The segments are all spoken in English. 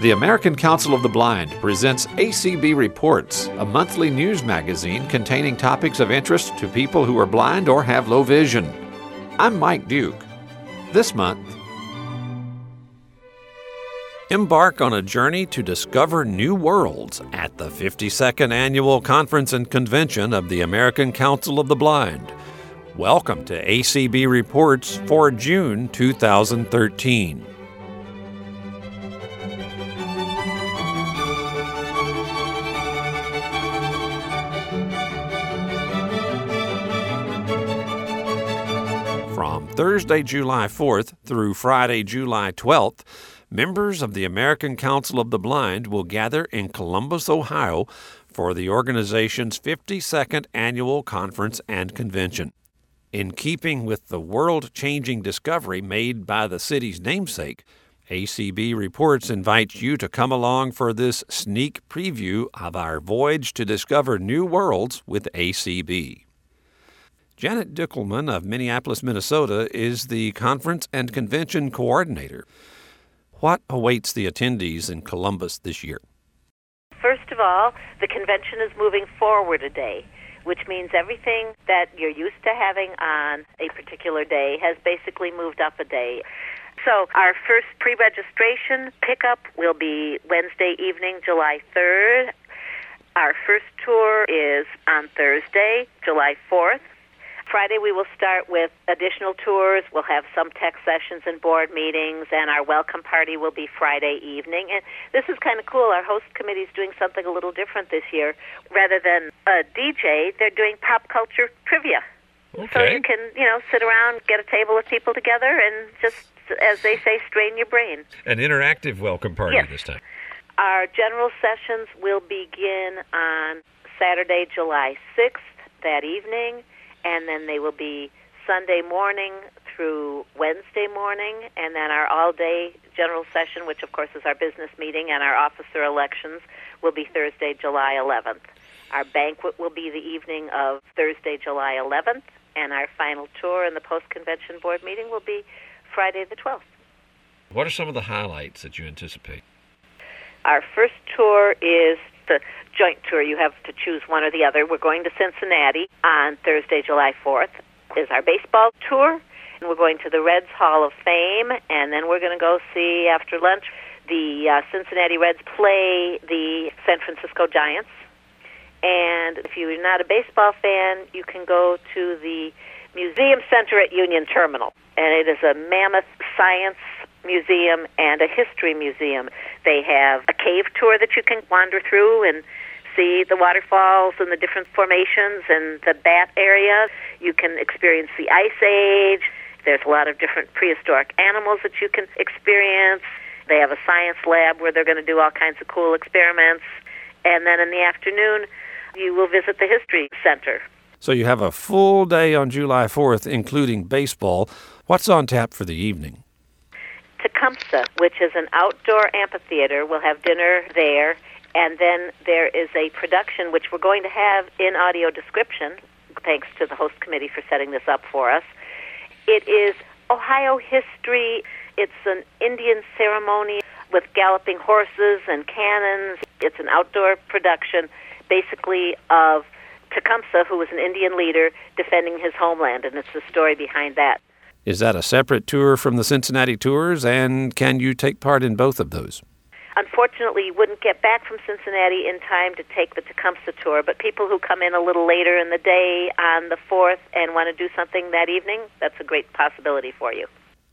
The American Council of the Blind presents ACB Reports, a monthly news magazine containing topics of interest to people who are blind or have low vision. I'm Mike Duke. This month, embark on a journey to discover new worlds at the 52nd Annual Conference and Convention of the American Council of the Blind. Welcome to ACB Reports for June 2013. Thursday, July 4th through Friday, July 12th, members of the American Council of the Blind will gather in Columbus, Ohio for the organization's 52nd annual conference and convention. In keeping with the world changing discovery made by the city's namesake, ACB Reports invites you to come along for this sneak preview of our voyage to discover new worlds with ACB. Janet Dickelman of Minneapolis, Minnesota is the conference and convention coordinator. What awaits the attendees in Columbus this year? First of all, the convention is moving forward a day, which means everything that you're used to having on a particular day has basically moved up a day. So, our first pre registration pickup will be Wednesday evening, July 3rd. Our first tour is on Thursday, July 4th. Friday, we will start with additional tours. We'll have some tech sessions and board meetings, and our welcome party will be Friday evening. And this is kind of cool. Our host committee is doing something a little different this year. Rather than a DJ, they're doing pop culture trivia. Okay. So you can, you know, sit around, get a table of people together, and just, as they say, strain your brain. An interactive welcome party Yes. this time. Our general sessions will begin on Saturday, July 6th, that evening, and then they will be Sunday morning through Wednesday morning, and then our all day general session, which of course is our business meeting and our officer elections, will be Thursday, July 11th. Our banquet will be the evening of Thursday, July 11th, and our final tour and the post convention board meeting will be Friday, the 12th. What are some of the highlights that you anticipate? Our first tour is the joint tour. You have to choose one or the other. We're going to Cincinnati on Thursday, July 4th. Is our baseball tour, and we're going to the Reds Hall of Fame, and then we're going to go see after lunch the uh, Cincinnati Reds play the San Francisco Giants. And if you're not a baseball fan, you can go to the Museum Center at Union Terminal, and it is a mammoth science museum and a history museum. They have a cave tour that you can wander through and see the waterfalls and the different formations and the bat area. You can experience the Ice Age. There's a lot of different prehistoric animals that you can experience. They have a science lab where they're going to do all kinds of cool experiments. And then in the afternoon, you will visit the History Center. So you have a full day on July 4th, including baseball. What's on tap for the evening? Tecumseh, which is an outdoor amphitheater. We'll have dinner there, and then there is a production which we're going to have in audio description, thanks to the host committee for setting this up for us. It is Ohio history. It's an Indian ceremony with galloping horses and cannons. It's an outdoor production, basically of Tecumseh, who was an Indian leader defending his homeland, and it's the story behind that. Is that a separate tour from the Cincinnati tours, and can you take part in both of those? Unfortunately, you wouldn't get back from Cincinnati in time to take the Tecumseh tour, but people who come in a little later in the day on the 4th and want to do something that evening, that's a great possibility for you.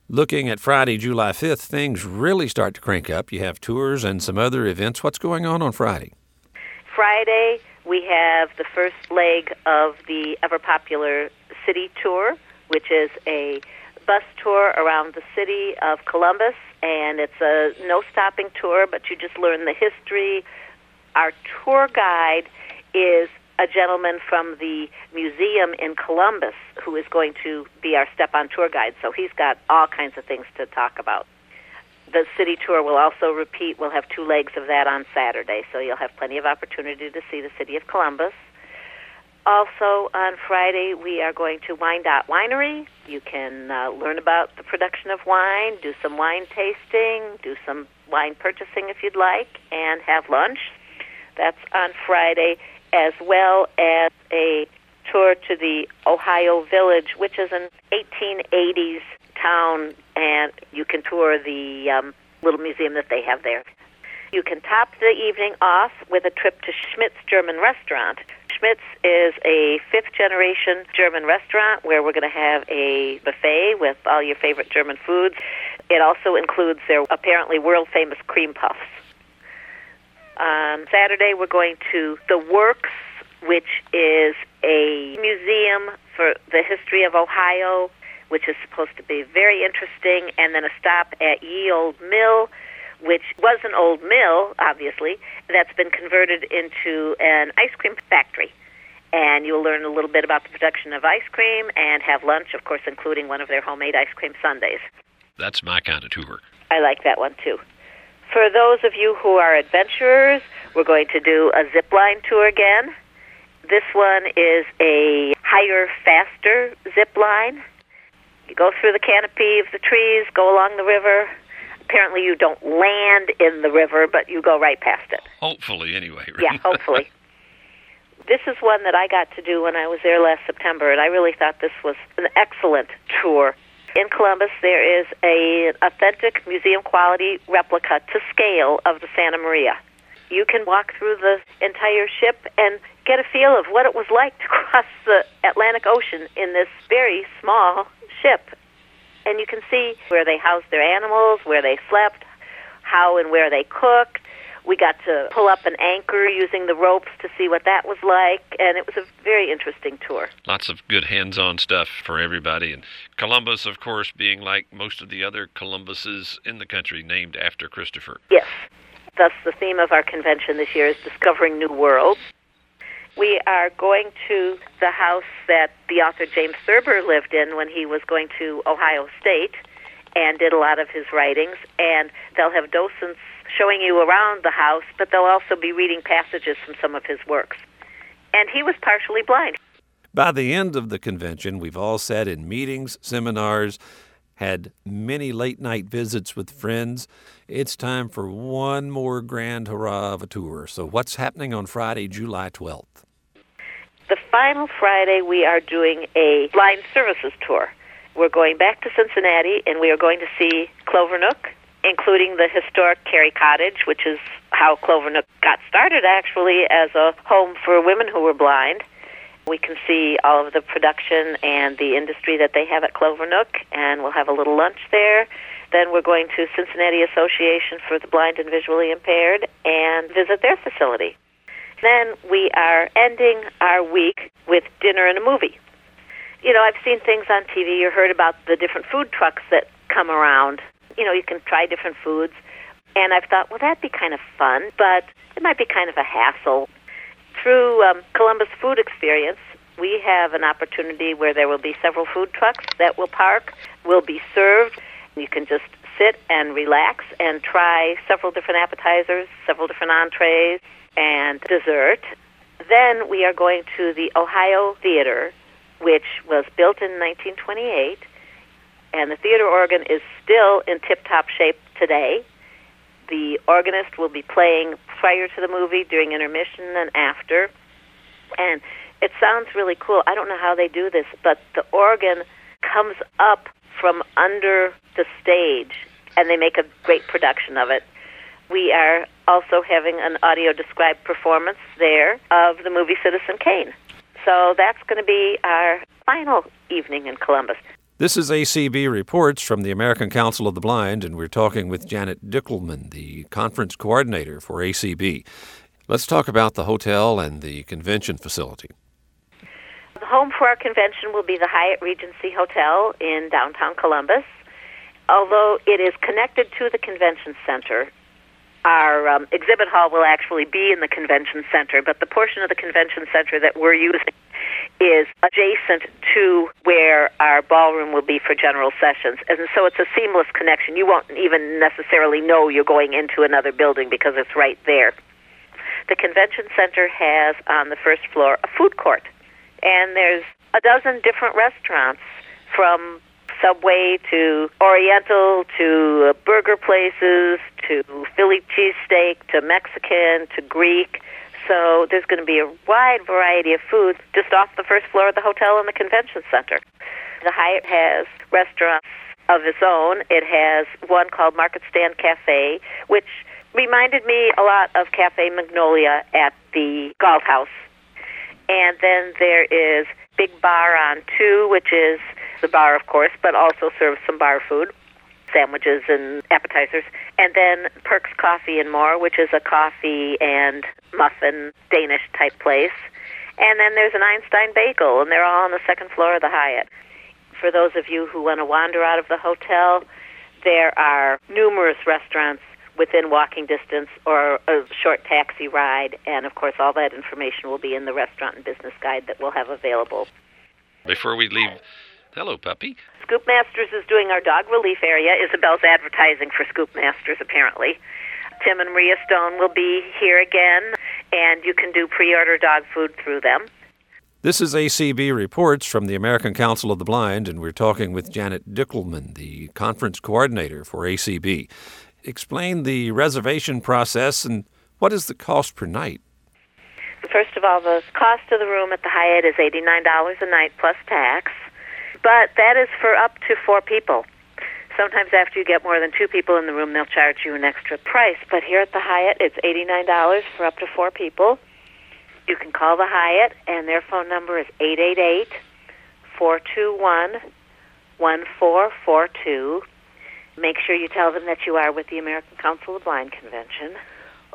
Looking at Friday, July 5th, things really start to crank up. You have tours and some other events. What's going on on Friday? Friday, we have the first leg of the ever popular city tour, which is a bus tour around the city of Columbus, and it's a no stopping tour, but you just learn the history. Our tour guide is a gentleman from the museum in Columbus who is going to be our step on tour guide, so he's got all kinds of things to talk about. The city tour will also repeat. We'll have two legs of that on Saturday, so you'll have plenty of opportunity to see the city of Columbus. Also, on Friday, we are going to Dot Winery. You can uh, learn about the production of wine, do some wine tasting, do some wine purchasing if you'd like, and have lunch. That's on Friday, as well as a tour to the Ohio Village, which is an 1880s town, and you can tour the um, little museum that they have there. You can top the evening off with a trip to Schmidt's German Restaurant. Schmidt's is a fifth generation German restaurant where we're going to have a buffet with all your favorite German foods. It also includes their apparently world famous cream puffs. On Saturday, we're going to The Works, which is a museum for the history of Ohio, which is supposed to be very interesting, and then a stop at Ye Olde Mill, which was an old mill, obviously, that's been converted into an ice cream factory. And you'll learn a little bit about the production of ice cream and have lunch, of course, including one of their homemade ice cream sundaes. That's my kind of tour. I like that one too. For those of you who are adventurers, we're going to do a zip line tour again. This one is a higher, faster zip line. You go through the canopy of the trees, go along the river, apparently you don't land in the river, but you go right past it. Hopefully, anyway. Right? Yeah, hopefully. this is one that I got to do when I was there last September, and I really thought this was an excellent tour. In Columbus, there is a authentic museum quality replica to scale of the Santa Maria. You can walk through the entire ship and get a feel of what it was like to cross the Atlantic Ocean in this very small ship and you can see where they housed their animals, where they slept, how and where they cooked. We got to pull up an anchor using the ropes to see what that was like, and it was a very interesting tour. Lots of good hands on stuff for everybody. And Columbus, of course, being like most of the other Columbuses in the country, named after Christopher. Yes. Thus, the theme of our convention this year is Discovering New Worlds. We are going to the house that the author James Thurber lived in when he was going to Ohio State and did a lot of his writings. And they'll have docents showing you around the house, but they'll also be reading passages from some of his works. And he was partially blind. By the end of the convention, we've all sat in meetings, seminars, had many late night visits with friends. It's time for one more grand hurrah of a tour. So, what's happening on Friday, July 12th? Final Friday, we are doing a blind services tour. We're going back to Cincinnati, and we are going to see Clovernook, including the historic Cary Cottage, which is how Clovernook got started, actually, as a home for women who were blind. We can see all of the production and the industry that they have at Clovernook, and we'll have a little lunch there. Then we're going to Cincinnati Association for the Blind and Visually Impaired and visit their facility. Then we are ending our week with dinner and a movie. You know, I've seen things on TV or heard about the different food trucks that come around. You know, you can try different foods. And I've thought, well, that'd be kind of fun, but it might be kind of a hassle. Through um, Columbus Food Experience, we have an opportunity where there will be several food trucks that will park, will be served. You can just sit and relax and try several different appetizers, several different entrees, and dessert. Then we are going to the Ohio Theater, which was built in 1928, and the theater organ is still in tip top shape today. The organist will be playing prior to the movie, during intermission, and after. And it sounds really cool. I don't know how they do this, but the organ comes up from under the stage, and they make a great production of it. We are also having an audio described performance there of the movie Citizen Kane. So that's going to be our final evening in Columbus. This is ACB Reports from the American Council of the Blind, and we're talking with Janet Dickelman, the conference coordinator for ACB. Let's talk about the hotel and the convention facility. Home for our convention will be the Hyatt Regency Hotel in downtown Columbus. Although it is connected to the convention center, our um, exhibit hall will actually be in the convention center, but the portion of the convention center that we're using is adjacent to where our ballroom will be for general sessions. And so it's a seamless connection. You won't even necessarily know you're going into another building because it's right there. The convention center has on the first floor a food court. And there's a dozen different restaurants from Subway to Oriental to burger places to Philly cheesesteak to Mexican to Greek. So there's going to be a wide variety of foods just off the first floor of the hotel in the convention center. The Hyatt has restaurants of its own. It has one called Market Stand Cafe, which reminded me a lot of Cafe Magnolia at the Galt House. And then there is Big Bar on Two, which is the bar, of course, but also serves some bar food, sandwiches and appetizers. And then Perks Coffee and More, which is a coffee and muffin Danish type place. And then there's an Einstein Bagel, and they're all on the second floor of the Hyatt. For those of you who want to wander out of the hotel, there are numerous restaurants within walking distance or a short taxi ride, and of course, all that information will be in the restaurant and business guide that we'll have available. Before we leave, hello, puppy. Scoop Masters is doing our dog relief area. Isabel's advertising for Scoop Masters, apparently. Tim and Maria Stone will be here again, and you can do pre order dog food through them. This is ACB Reports from the American Council of the Blind, and we're talking with Janet Dickelman, the conference coordinator for ACB. Explain the reservation process and what is the cost per night? First of all, the cost of the room at the Hyatt is $89 a night plus tax, but that is for up to four people. Sometimes after you get more than two people in the room, they'll charge you an extra price. But here at the Hyatt, it's $89 for up to four people. You can call the Hyatt, and their phone number is 888 421 1442. Make sure you tell them that you are with the American Council of Blind Convention.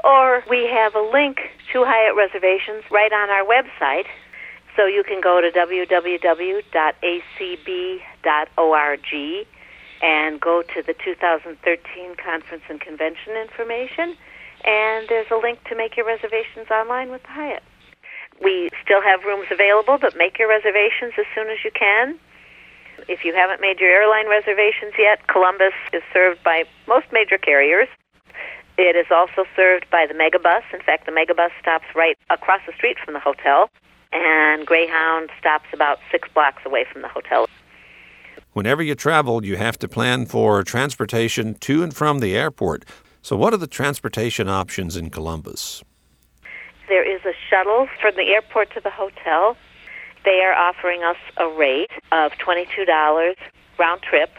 Or we have a link to Hyatt reservations right on our website. So you can go to www.acb.org and go to the 2013 conference and convention information, and there's a link to make your reservations online with Hyatt. We still have rooms available, but make your reservations as soon as you can. If you haven't made your airline reservations yet, Columbus is served by most major carriers. It is also served by the Megabus. In fact, the Megabus stops right across the street from the hotel, and Greyhound stops about six blocks away from the hotel. Whenever you travel, you have to plan for transportation to and from the airport. So, what are the transportation options in Columbus? There is a shuttle from the airport to the hotel. They are offering us a rate of $22 round trip,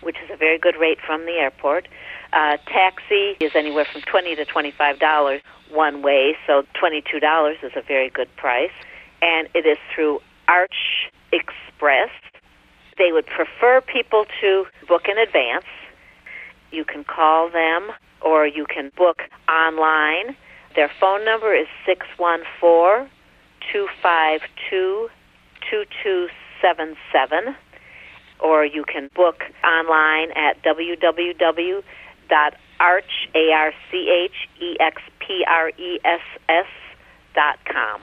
which is a very good rate from the airport. Uh, taxi is anywhere from $20 to $25 one way, so $22 is a very good price. And it is through Arch Express. They would prefer people to book in advance. You can call them or you can book online. Their phone number is 614 252 2277 or you can book online at www.arch, A-R-C-H-E-X-P-R-E-S-S dot com.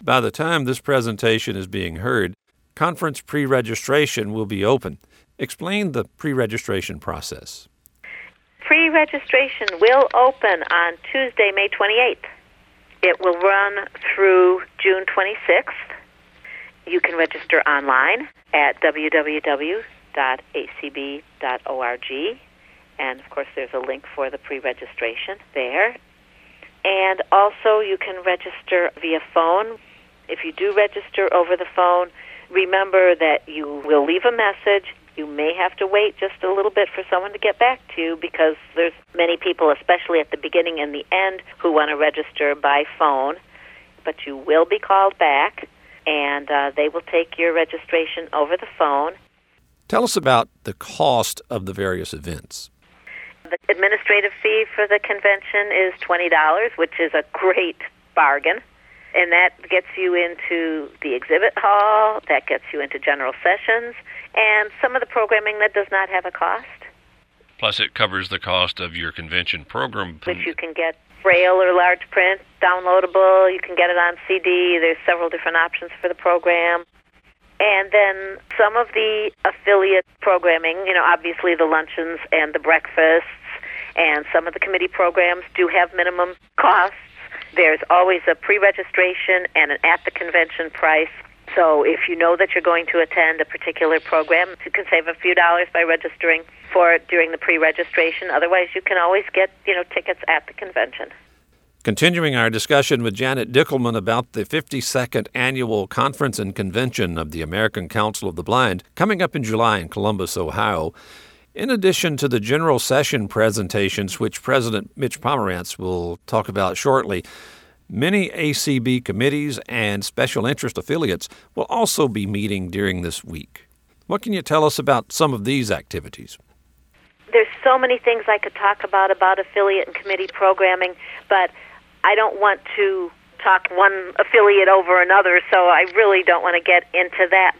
By the time this presentation is being heard, conference pre-registration will be open. Explain the pre-registration process. Pre-registration will open on Tuesday, May 28th. It will run through June 26th. You can register online at www.acb.org. And of course, there's a link for the pre registration there. And also, you can register via phone. If you do register over the phone, remember that you will leave a message. You may have to wait just a little bit for someone to get back to you because there's many people, especially at the beginning and the end, who want to register by phone. But you will be called back and uh, they will take your registration over the phone. Tell us about the cost of the various events. The administrative fee for the convention is $20, which is a great bargain. And that gets you into the exhibit hall, that gets you into general sessions, and some of the programming that does not have a cost. Plus, it covers the cost of your convention program. Which you can get braille or large print, downloadable. You can get it on CD. There's several different options for the program. And then some of the affiliate programming, you know, obviously the luncheons and the breakfasts and some of the committee programs do have minimum costs. There's always a pre registration and an at the convention price So if you know that you're going to attend a particular program, you can save a few dollars by registering for it during the pre-registration. Otherwise, you can always get, you know, tickets at the convention. Continuing our discussion with Janet Dickelman about the 52nd annual conference and convention of the American Council of the Blind coming up in July in Columbus, Ohio. In addition to the general session presentations, which President Mitch Pomerantz will talk about shortly, many ACB committees and special interest affiliates will also be meeting during this week. What can you tell us about some of these activities? There's so many things I could talk about about affiliate and committee programming, but I don't want to talk one affiliate over another, so I really don't want to get into that.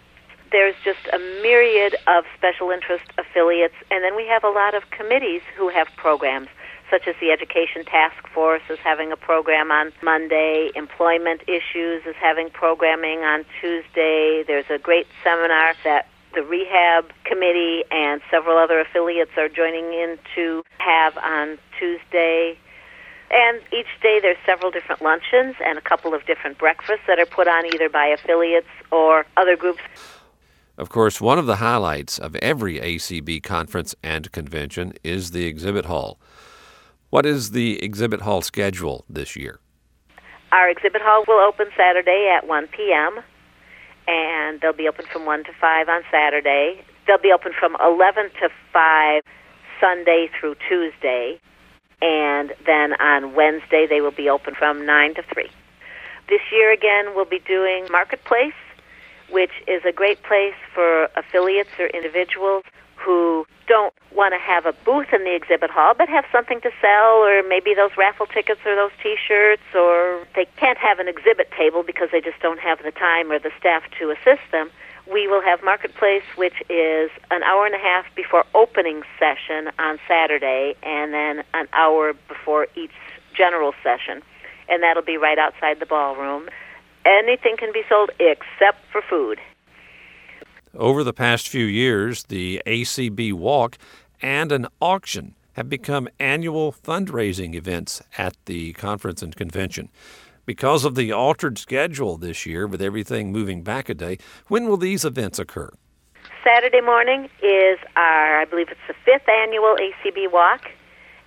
There's just a myriad of special interest affiliates, and then we have a lot of committees who have programs, such as the Education Task Force is having a program on Monday, Employment Issues is having programming on Tuesday. There's a great seminar that the Rehab Committee and several other affiliates are joining in to have on Tuesday. And each day there's several different luncheons and a couple of different breakfasts that are put on either by affiliates or other groups. Of course, one of the highlights of every ACB conference and convention is the exhibit hall. What is the exhibit hall schedule this year? Our exhibit hall will open Saturday at 1 p.m. and they'll be open from 1 to 5 on Saturday. They'll be open from 11 to 5 Sunday through Tuesday and then on Wednesday they will be open from 9 to 3. This year again we'll be doing Marketplace, which is a great place for affiliates or individuals who don't want to have a booth in the exhibit hall but have something to sell or maybe those raffle tickets or those t-shirts or they can't have an exhibit table because they just don't have the time or the staff to assist them we will have Marketplace, which is an hour and a half before opening session on Saturday, and then an hour before each general session. And that'll be right outside the ballroom. Anything can be sold except for food. Over the past few years, the ACB Walk and an auction have become annual fundraising events at the conference and convention. Because of the altered schedule this year, with everything moving back a day, when will these events occur? Saturday morning is our, I believe it's the fifth annual ACB Walk,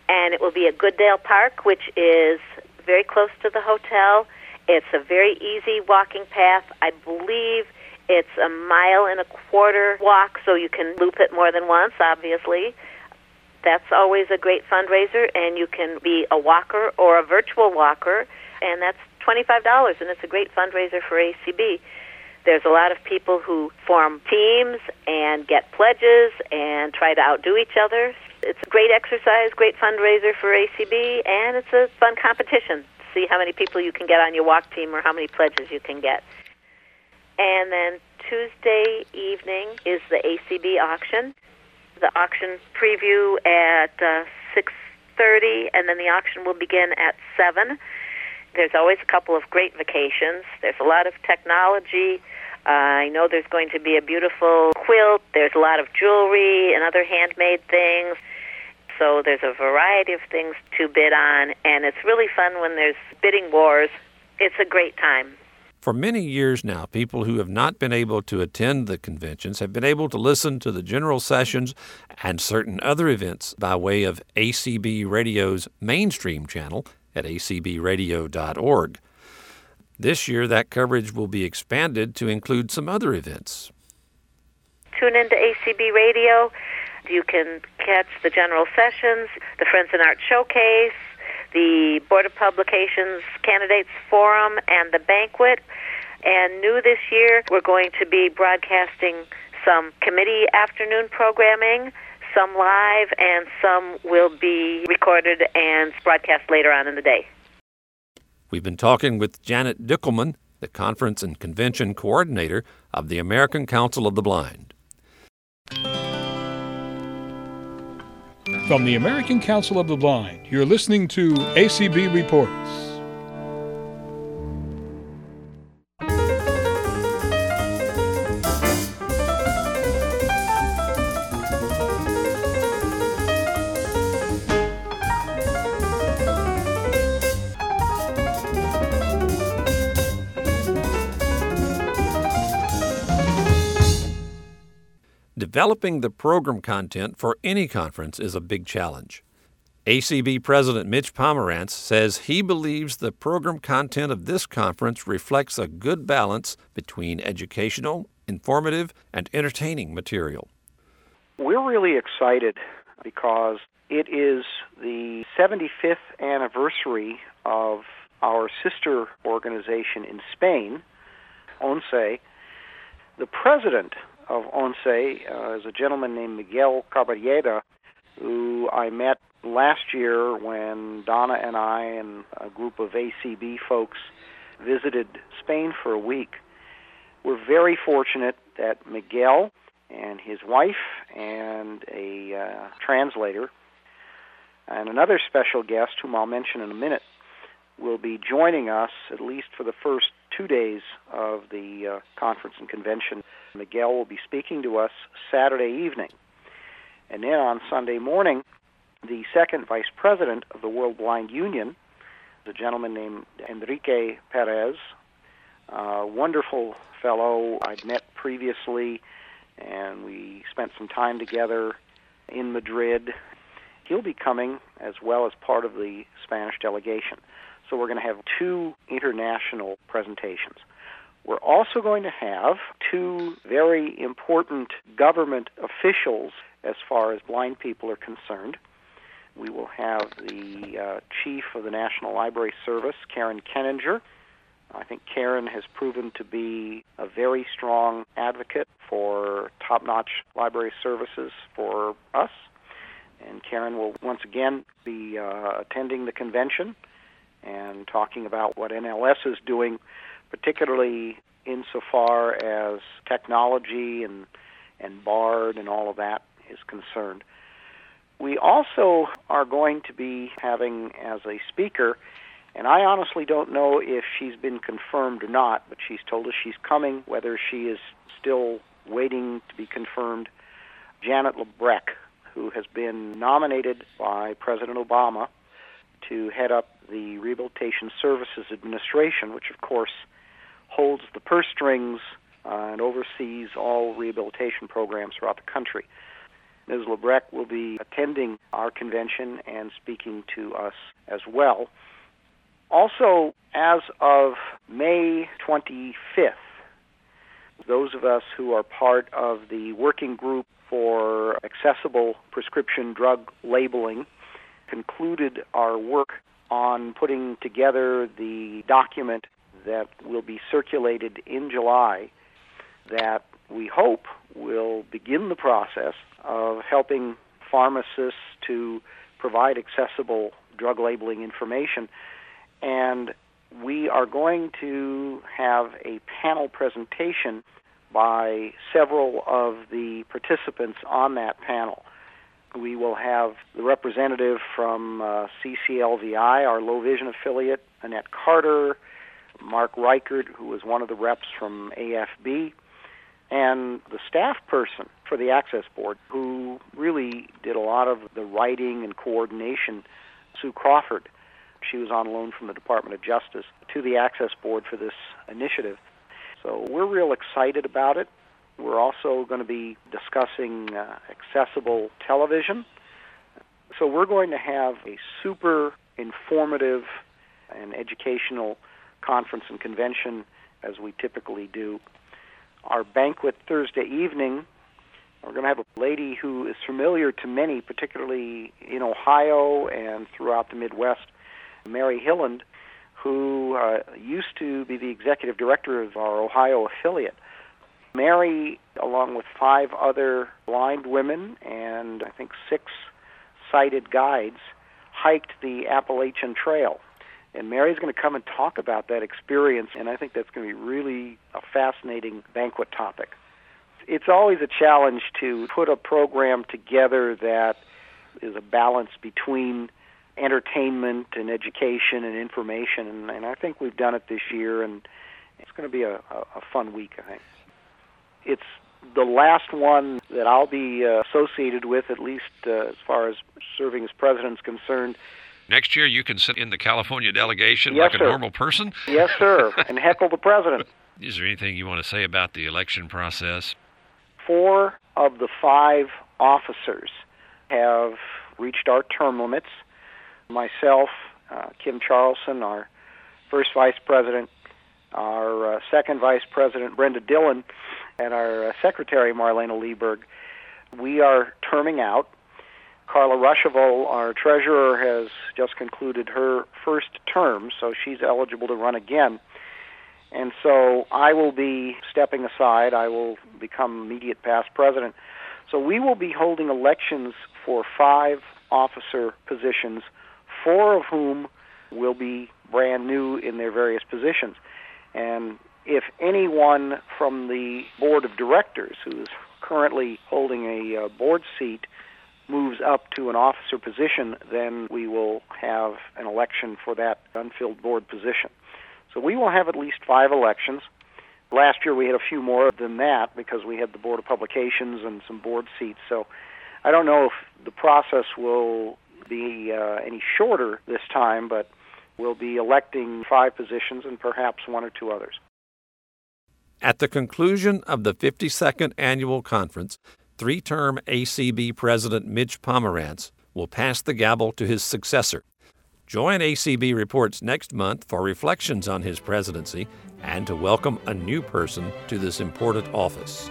and it will be at Goodale Park, which is very close to the hotel. It's a very easy walking path. I believe it's a mile and a quarter walk, so you can loop it more than once, obviously. That's always a great fundraiser, and you can be a walker or a virtual walker and that's $25, and it's a great fundraiser for ACB. There's a lot of people who form teams and get pledges and try to outdo each other. It's a great exercise, great fundraiser for ACB, and it's a fun competition see how many people you can get on your walk team or how many pledges you can get. And then Tuesday evening is the ACB auction. The auction preview at uh, 6:30, and then the auction will begin at 7 there's always a couple of great vacations. There's a lot of technology. Uh, I know there's going to be a beautiful quilt. There's a lot of jewelry and other handmade things. So there's a variety of things to bid on, and it's really fun when there's bidding wars. It's a great time. For many years now, people who have not been able to attend the conventions have been able to listen to the general sessions and certain other events by way of ACB Radio's mainstream channel at acbradio.org. This year, that coverage will be expanded to include some other events. Tune into ACB Radio. You can catch the general sessions, the Friends in Art Showcase, the Board of Publications Candidates Forum, and the banquet. And new this year, we're going to be broadcasting some committee afternoon programming some live, and some will be recorded and broadcast later on in the day. We've been talking with Janet Dickelman, the Conference and Convention Coordinator of the American Council of the Blind. From the American Council of the Blind, you're listening to ACB Reports. Developing the program content for any conference is a big challenge. ACB President Mitch Pomerantz says he believes the program content of this conference reflects a good balance between educational, informative, and entertaining material. We're really excited because it is the 75th anniversary of our sister organization in Spain, ONCE. The president of ONCE uh, is a gentleman named Miguel Carballeda, who I met last year when Donna and I and a group of ACB folks visited Spain for a week. We're very fortunate that Miguel and his wife and a uh, translator and another special guest, whom I'll mention in a minute, will be joining us at least for the first two days of the uh, conference and convention. Miguel will be speaking to us Saturday evening. And then on Sunday morning, the second vice president of the World Blind Union, a gentleman named Enrique Perez, a wonderful fellow I'd met previously, and we spent some time together in Madrid. He'll be coming as well as part of the Spanish delegation. So we're going to have two international presentations. We're also going to have two very important government officials as far as blind people are concerned. We will have the uh, chief of the National Library Service, Karen Keninger. I think Karen has proven to be a very strong advocate for top notch library services for us. And Karen will once again be uh, attending the convention and talking about what NLS is doing, particularly insofar as technology and and BARD and all of that is concerned. We also are going to be having as a speaker, and I honestly don't know if she's been confirmed or not, but she's told us she's coming, whether she is still waiting to be confirmed. Janet LaBreck, who has been nominated by President Obama to head up the Rehabilitation Services Administration, which of course holds the purse strings uh, and oversees all rehabilitation programs throughout the country. Ms. LaBreck will be attending our convention and speaking to us as well. Also, as of May 25th, those of us who are part of the working group for accessible prescription drug labeling concluded our work on putting together the document that will be circulated in July that we hope will begin the process of helping pharmacists to provide accessible drug labeling information. And we are going to have a panel presentation by several of the participants on that panel. We will have the representative from uh, CCLVI, our low vision affiliate, Annette Carter, Mark Richert, who was one of the reps from AFB, and the staff person for the Access Board, who really did a lot of the writing and coordination, Sue Crawford. She was on loan from the Department of Justice to the Access Board for this initiative. So we're real excited about it. We're also going to be discussing uh, accessible television. So we're going to have a super informative and educational conference and convention as we typically do. Our banquet Thursday evening, we're going to have a lady who is familiar to many, particularly in Ohio and throughout the Midwest, Mary Hiland, who uh, used to be the executive director of our Ohio affiliate. Mary, along with five other blind women and I think six sighted guides, hiked the Appalachian Trail. And Mary's going to come and talk about that experience, and I think that's going to be really a fascinating banquet topic. It's always a challenge to put a program together that is a balance between entertainment and education and information, and, and I think we've done it this year, and it's going to be a, a, fun week, I think. It's the last one that I'll be uh, associated with, at least uh, as far as serving as president is concerned. Next year, you can sit in the California delegation yes, like sir. a normal person? Yes, sir, and heckle the president. Is there anything you want to say about the election process? four of the five officers have reached our term limits. Myself, uh, Kim Charlson, our first vice president, our uh, second vice president, Brenda Dillon, and our uh, secretary, Marlaina Lieberg. We are terming out. Carla Ruschival, our treasurer, has just concluded her first term, so she's eligible to run again. And so I will be stepping aside. I will become immediate past president. So we will be holding elections for five officer positions, four of whom will be brand new in their various positions. And if anyone from the board of directors who's currently holding a uh, board seat moves up to an officer position, then we will have an election for that unfilled board position. So we will have at least five elections. Last year we had a few more than that because we had the Board of Publications and some board seats. So I don't know if the process will be uh, any shorter this time, but we'll be electing five positions and perhaps one or two others. At the conclusion of the 52nd annual conference, three term ACB President Mitch Pomerantz will pass the gavel to his successor. Join ACB Reports next month for reflections on his presidency and to welcome a new person to this important office.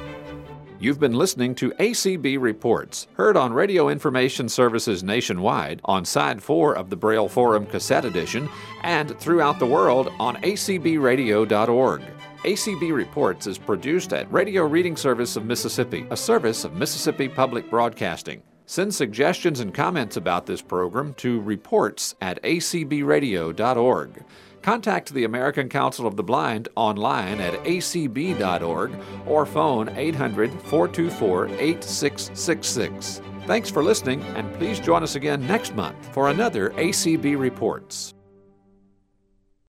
You've been listening to ACB Reports, heard on Radio Information Services nationwide, on Side 4 of the Braille Forum Cassette Edition, and throughout the world on acbradio.org. ACB Reports is produced at Radio Reading Service of Mississippi, a service of Mississippi Public Broadcasting. Send suggestions and comments about this program to reports at acbradio.org. Contact the American Council of the Blind online at acb.org or phone 800 424 8666. Thanks for listening, and please join us again next month for another ACB Reports.